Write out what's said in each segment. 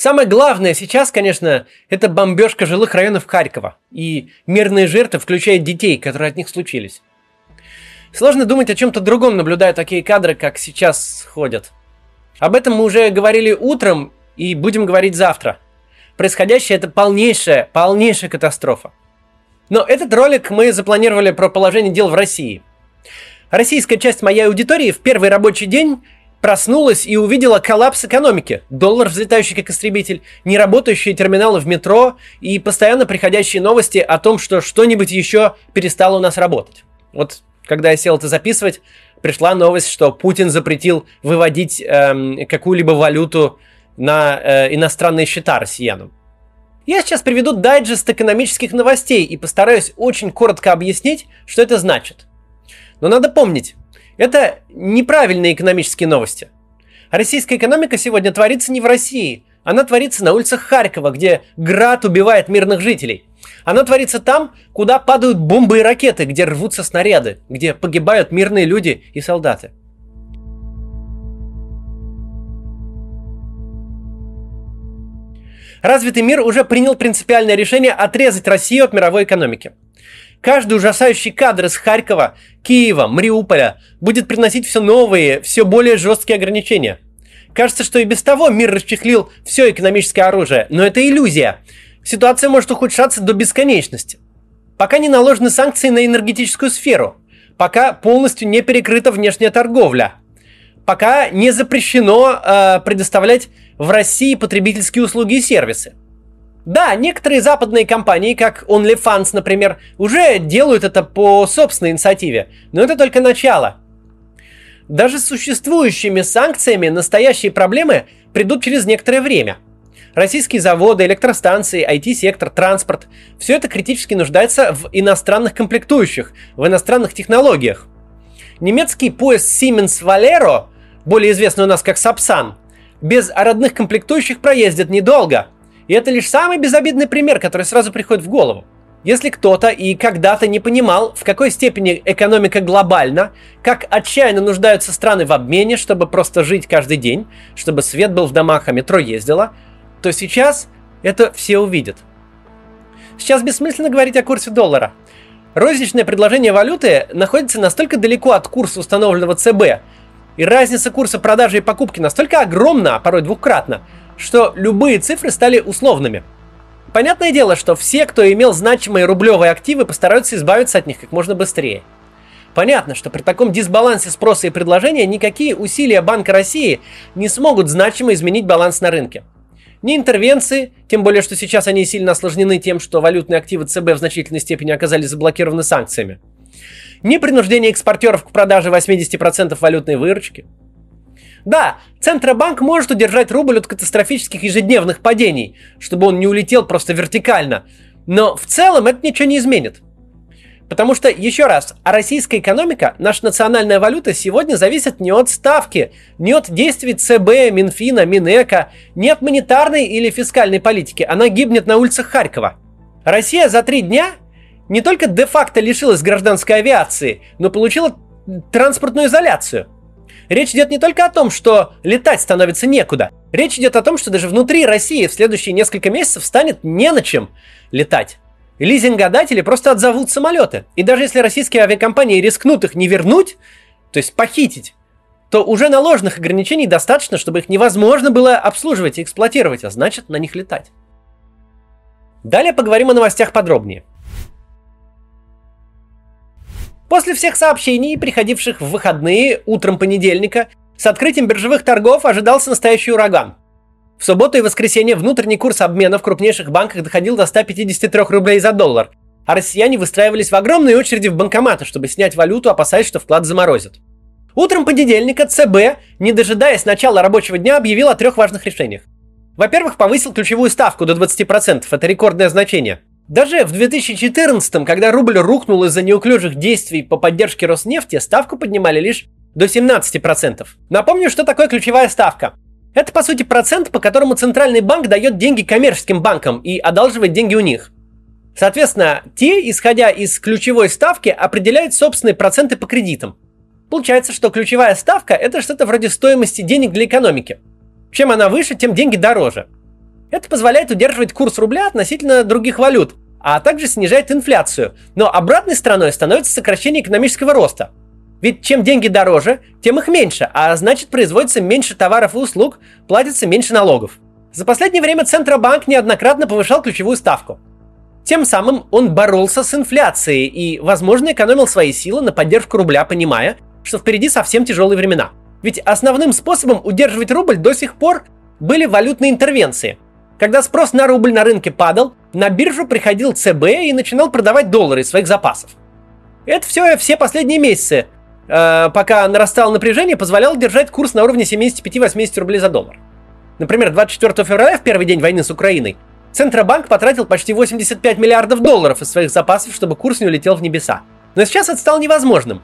Самое главное сейчас, конечно, это бомбежка жилых районов Харькова и мирные жертвы, включая детей, которые от них случились. Сложно думать о чем-то другом, наблюдая такие кадры, как сейчас ходят. Об этом мы уже говорили утром и будем говорить завтра. Происходящее это полнейшая, полнейшая катастрофа. Но этот ролик мы запланировали про положение дел в России. Российская часть моей аудитории в первый рабочий день проснулась и увидела коллапс экономики. Доллар, взлетающий как истребитель, неработающие терминалы в метро и постоянно приходящие новости о том, что что-нибудь еще перестало у нас работать. Вот когда я сел это записывать, пришла новость, что Путин запретил выводить эм, какую-либо валюту на э, иностранные счета россиянам. Я сейчас приведу дайджест экономических новостей и постараюсь очень коротко объяснить, что это значит. Но надо помнить, это неправильные экономические новости. Российская экономика сегодня творится не в России. Она творится на улицах Харькова, где град убивает мирных жителей. Она творится там, куда падают бомбы и ракеты, где рвутся снаряды, где погибают мирные люди и солдаты. Развитый мир уже принял принципиальное решение отрезать Россию от мировой экономики. Каждый ужасающий кадр из Харькова, Киева, Мариуполя будет приносить все новые, все более жесткие ограничения. Кажется, что и без того мир расчехлил все экономическое оружие, но это иллюзия. Ситуация может ухудшаться до бесконечности. Пока не наложены санкции на энергетическую сферу, пока полностью не перекрыта внешняя торговля, пока не запрещено э, предоставлять в России потребительские услуги и сервисы. Да, некоторые западные компании, как OnlyFans, например, уже делают это по собственной инициативе, но это только начало. Даже с существующими санкциями настоящие проблемы придут через некоторое время. Российские заводы, электростанции, IT-сектор, транспорт – все это критически нуждается в иностранных комплектующих, в иностранных технологиях. Немецкий поезд Siemens Valero, более известный у нас как Сапсан, без родных комплектующих проездит недолго – и это лишь самый безобидный пример, который сразу приходит в голову. Если кто-то и когда-то не понимал, в какой степени экономика глобальна, как отчаянно нуждаются страны в обмене, чтобы просто жить каждый день, чтобы свет был в домах, а метро ездило, то сейчас это все увидят. Сейчас бессмысленно говорить о курсе доллара. Розничное предложение валюты находится настолько далеко от курса, установленного ЦБ, и разница курса продажи и покупки настолько огромна, а порой двукратна, что любые цифры стали условными. Понятное дело, что все, кто имел значимые рублевые активы, постараются избавиться от них как можно быстрее. Понятно, что при таком дисбалансе спроса и предложения никакие усилия Банка России не смогут значимо изменить баланс на рынке. Ни интервенции, тем более, что сейчас они сильно осложнены тем, что валютные активы ЦБ в значительной степени оказались заблокированы санкциями. Ни принуждение экспортеров к продаже 80% валютной выручки – да, Центробанк может удержать рубль от катастрофических ежедневных падений, чтобы он не улетел просто вертикально. Но в целом это ничего не изменит. Потому что, еще раз, а российская экономика, наша национальная валюта сегодня зависит не от ставки, не от действий ЦБ, Минфина, Минэка, не от монетарной или фискальной политики. Она гибнет на улицах Харькова. Россия за три дня не только де-факто лишилась гражданской авиации, но получила транспортную изоляцию – Речь идет не только о том, что летать становится некуда. Речь идет о том, что даже внутри России в следующие несколько месяцев станет не на чем летать. Лизингодатели просто отзовут самолеты. И даже если российские авиакомпании рискнут их не вернуть, то есть похитить, то уже наложенных ограничений достаточно, чтобы их невозможно было обслуживать и эксплуатировать, а значит на них летать. Далее поговорим о новостях подробнее. После всех сообщений, приходивших в выходные утром понедельника, с открытием биржевых торгов ожидался настоящий ураган. В субботу и воскресенье внутренний курс обмена в крупнейших банках доходил до 153 рублей за доллар, а россияне выстраивались в огромные очереди в банкоматы, чтобы снять валюту, опасаясь, что вклад заморозят. Утром понедельника ЦБ, не дожидаясь начала рабочего дня, объявил о трех важных решениях. Во-первых, повысил ключевую ставку до 20%, это рекордное значение. Даже в 2014, когда рубль рухнул из-за неуклюжих действий по поддержке Роснефти, ставку поднимали лишь до 17%. Напомню, что такое ключевая ставка. Это, по сути, процент, по которому Центральный банк дает деньги коммерческим банкам и одалживает деньги у них. Соответственно, те, исходя из ключевой ставки, определяют собственные проценты по кредитам. Получается, что ключевая ставка – это что-то вроде стоимости денег для экономики. Чем она выше, тем деньги дороже – Это позволяет удерживать курс рубля относительно других валют, а также снижает инфляцию. Но обратной стороной становится сокращение экономического роста. Ведь чем деньги дороже, тем их меньше, а значит производится меньше товаров и услуг, платится меньше налогов. За последнее время Центробанк неоднократно повышал ключевую ставку. Тем самым он боролся с инфляцией и, возможно, экономил свои силы на поддержку рубля, понимая, что впереди совсем тяжелые времена. Ведь основным способом удерживать рубль до сих пор были валютные интервенции. Когда спрос на рубль на рынке падал, на биржу приходил ЦБ и начинал продавать доллары из своих запасов. Это все все последние месяцы, э, пока нарастало напряжение, позволяло держать курс на уровне 75-80 рублей за доллар. Например, 24 февраля, в первый день войны с Украиной, Центробанк потратил почти 85 миллиардов долларов из своих запасов, чтобы курс не улетел в небеса. Но сейчас это стало невозможным.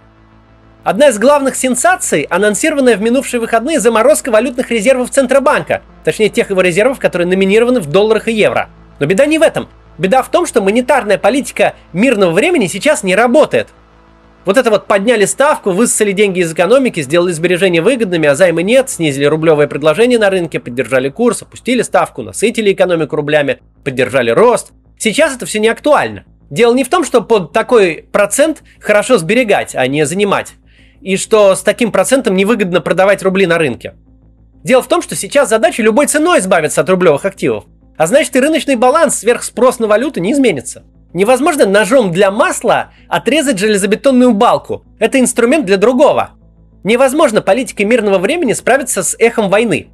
Одна из главных сенсаций, анонсированная в минувшие выходные, заморозка валютных резервов Центробанка, точнее тех его резервов, которые номинированы в долларах и евро. Но беда не в этом. Беда в том, что монетарная политика мирного времени сейчас не работает. Вот это вот подняли ставку, высосали деньги из экономики, сделали сбережения выгодными, а займы нет, снизили рублевое предложение на рынке, поддержали курс, опустили ставку, насытили экономику рублями, поддержали рост. Сейчас это все не актуально. Дело не в том, что под такой процент хорошо сберегать, а не занимать. И что с таким процентом невыгодно продавать рубли на рынке. Дело в том, что сейчас задача любой ценой избавиться от рублевых активов. А значит и рыночный баланс сверх спрос на валюту не изменится. Невозможно ножом для масла отрезать железобетонную балку. Это инструмент для другого. Невозможно политикой мирного времени справиться с эхом войны.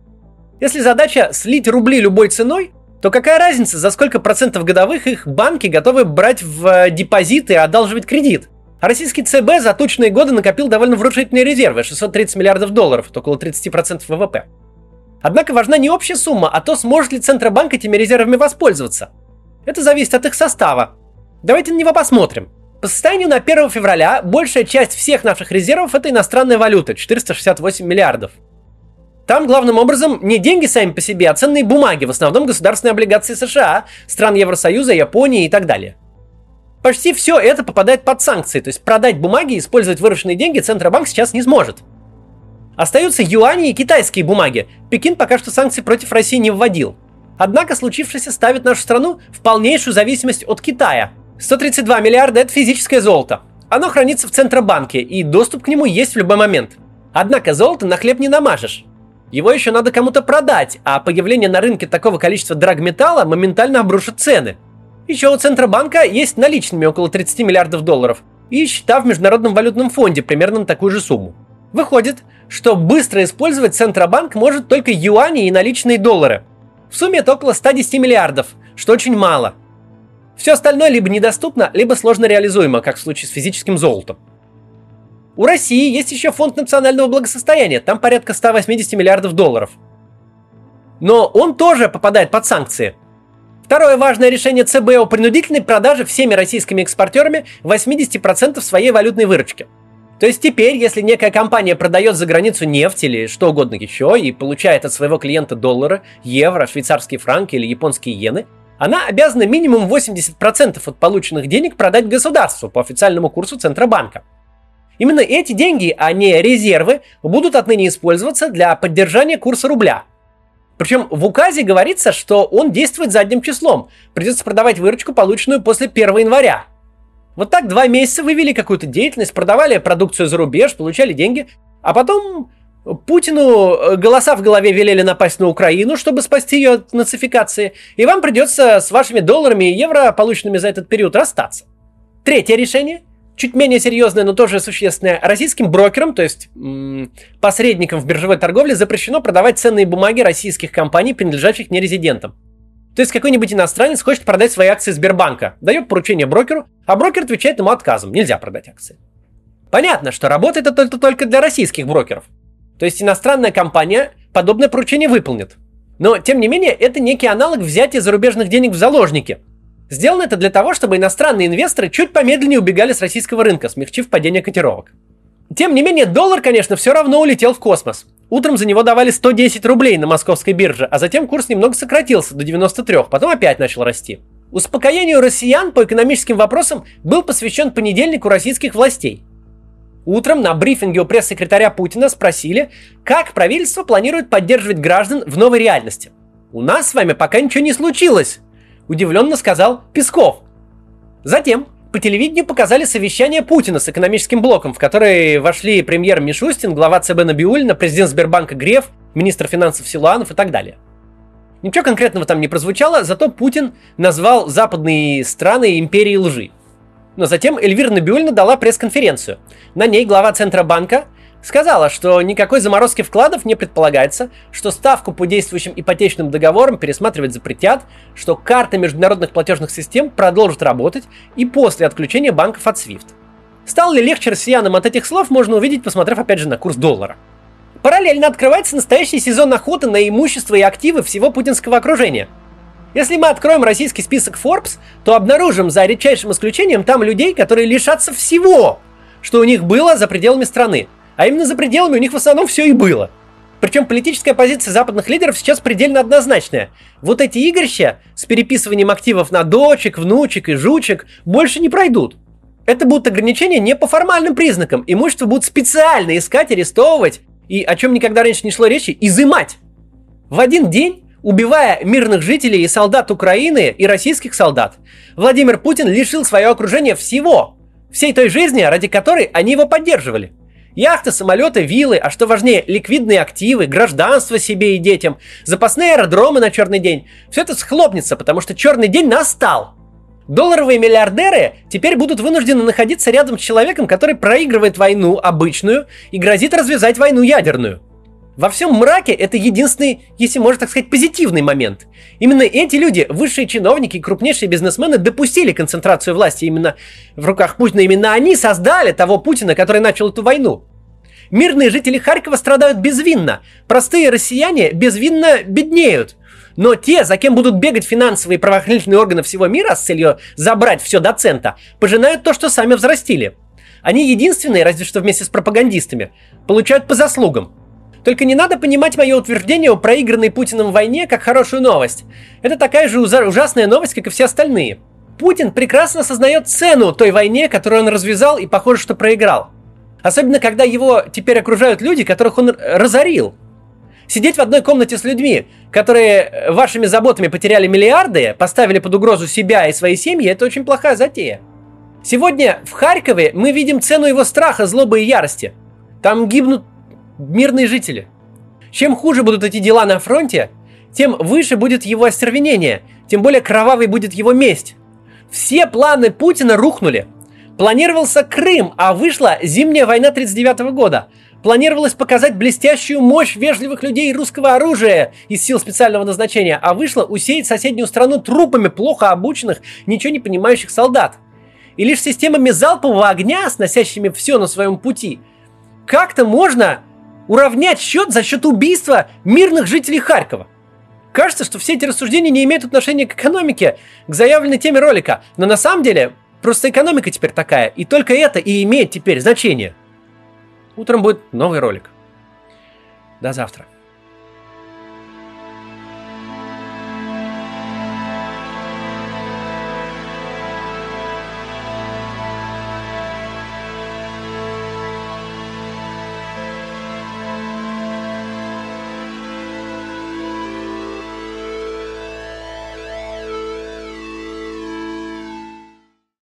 Если задача слить рубли любой ценой, то какая разница, за сколько процентов годовых их банки готовы брать в э, депозиты и одалживать кредит? А российский ЦБ за точные годы накопил довольно внушительные резервы – 630 миллиардов долларов, это около 30% ВВП. Однако важна не общая сумма, а то, сможет ли Центробанк этими резервами воспользоваться. Это зависит от их состава, Давайте на него посмотрим. По состоянию на 1 февраля большая часть всех наших резервов это иностранная валюта, 468 миллиардов. Там главным образом не деньги сами по себе, а ценные бумаги, в основном государственные облигации США, стран Евросоюза, Японии и так далее. Почти все это попадает под санкции, то есть продать бумаги и использовать вырученные деньги Центробанк сейчас не сможет. Остаются юани и китайские бумаги. Пекин пока что санкции против России не вводил. Однако случившееся ставит нашу страну в полнейшую зависимость от Китая – 132 миллиарда – это физическое золото. Оно хранится в Центробанке, и доступ к нему есть в любой момент. Однако золото на хлеб не намажешь. Его еще надо кому-то продать, а появление на рынке такого количества драгметалла моментально обрушит цены. Еще у Центробанка есть наличными около 30 миллиардов долларов и счета в Международном валютном фонде примерно на такую же сумму. Выходит, что быстро использовать Центробанк может только юани и наличные доллары. В сумме это около 110 миллиардов, что очень мало – все остальное либо недоступно, либо сложно реализуемо, как в случае с физическим золотом. У России есть еще фонд национального благосостояния, там порядка 180 миллиардов долларов. Но он тоже попадает под санкции. Второе важное решение ЦБ о принудительной продаже всеми российскими экспортерами 80% своей валютной выручки. То есть теперь, если некая компания продает за границу нефть или что угодно еще и получает от своего клиента доллары, евро, швейцарские франки или японские иены – она обязана минимум 80% от полученных денег продать государству по официальному курсу Центробанка. Именно эти деньги, а не резервы, будут отныне использоваться для поддержания курса рубля. Причем в указе говорится, что он действует задним числом. Придется продавать выручку, полученную после 1 января. Вот так два месяца вывели какую-то деятельность, продавали продукцию за рубеж, получали деньги, а потом Путину э, голоса в голове велели напасть на Украину, чтобы спасти ее от нацификации, и вам придется с вашими долларами и евро, полученными за этот период, расстаться. Третье решение, чуть менее серьезное, но тоже существенное, российским брокерам, то есть посредникам в биржевой торговле, запрещено продавать ценные бумаги российских компаний, принадлежащих нерезидентам. То есть какой-нибудь иностранец хочет продать свои акции Сбербанка, дает поручение брокеру, а брокер отвечает ему отказом, нельзя продать акции. Понятно, что работает это только для российских брокеров – то есть иностранная компания подобное поручение выполнит. Но, тем не менее, это некий аналог взятия зарубежных денег в заложники. Сделано это для того, чтобы иностранные инвесторы чуть помедленнее убегали с российского рынка, смягчив падение котировок. Тем не менее, доллар, конечно, все равно улетел в космос. Утром за него давали 110 рублей на московской бирже, а затем курс немного сократился до 93, потом опять начал расти. Успокоению россиян по экономическим вопросам был посвящен понедельник у российских властей – Утром на брифинге у пресс-секретаря Путина спросили, как правительство планирует поддерживать граждан в новой реальности. У нас с вами пока ничего не случилось, удивленно сказал Песков. Затем по телевидению показали совещание Путина с экономическим блоком, в которое вошли премьер Мишустин, глава ЦБ Набиулина, президент Сбербанка Греф, министр финансов Силуанов и так далее. Ничего конкретного там не прозвучало, зато Путин назвал западные страны империей лжи. Но затем Эльвира Набиулина дала пресс-конференцию. На ней глава Центробанка сказала, что никакой заморозки вкладов не предполагается, что ставку по действующим ипотечным договорам пересматривать запретят, что карта международных платежных систем продолжит работать и после отключения банков от SWIFT. Стало ли легче россиянам от этих слов, можно увидеть, посмотрев опять же на курс доллара. Параллельно открывается настоящий сезон охоты на имущество и активы всего путинского окружения. Если мы откроем российский список Forbes, то обнаружим за редчайшим исключением там людей, которые лишатся всего, что у них было за пределами страны. А именно за пределами у них в основном все и было. Причем политическая позиция западных лидеров сейчас предельно однозначная. Вот эти игрища с переписыванием активов на дочек, внучек и жучек больше не пройдут. Это будут ограничения не по формальным признакам. Имущество будут специально искать, арестовывать и, о чем никогда раньше не шло речи, изымать. В один день, убивая мирных жителей и солдат Украины и российских солдат, Владимир Путин лишил свое окружение всего, всей той жизни, ради которой они его поддерживали – Яхты, самолеты, виллы, а что важнее, ликвидные активы, гражданство себе и детям, запасные аэродромы на черный день. Все это схлопнется, потому что черный день настал. Долларовые миллиардеры теперь будут вынуждены находиться рядом с человеком, который проигрывает войну обычную и грозит развязать войну ядерную. Во всем мраке это единственный, если можно так сказать, позитивный момент. Именно эти люди, высшие чиновники и крупнейшие бизнесмены допустили концентрацию власти именно в руках Путина. Именно они создали того Путина, который начал эту войну. Мирные жители Харькова страдают безвинно. Простые россияне безвинно беднеют. Но те, за кем будут бегать финансовые и правоохранительные органы всего мира с целью забрать все до цента, пожинают то, что сами взрастили. Они единственные, разве что вместе с пропагандистами, получают по заслугам. Только не надо понимать мое утверждение о проигранной Путиным войне как хорошую новость. Это такая же ужасная новость, как и все остальные. Путин прекрасно осознает цену той войне, которую он развязал и похоже, что проиграл. Особенно, когда его теперь окружают люди, которых он разорил. Сидеть в одной комнате с людьми, которые вашими заботами потеряли миллиарды, поставили под угрозу себя и свои семьи, это очень плохая затея. Сегодня в Харькове мы видим цену его страха, злобы и ярости. Там гибнут мирные жители. Чем хуже будут эти дела на фронте, тем выше будет его остервенение, тем более кровавой будет его месть. Все планы Путина рухнули. Планировался Крым, а вышла зимняя война 1939 года. Планировалось показать блестящую мощь вежливых людей и русского оружия из сил специального назначения, а вышло усеять соседнюю страну трупами плохо обученных, ничего не понимающих солдат. И лишь системами залпового огня, сносящими все на своем пути, как-то можно уравнять счет за счет убийства мирных жителей Харькова. Кажется, что все эти рассуждения не имеют отношения к экономике, к заявленной теме ролика, но на самом деле просто экономика теперь такая, и только это и имеет теперь значение. Утром будет новый ролик. До завтра.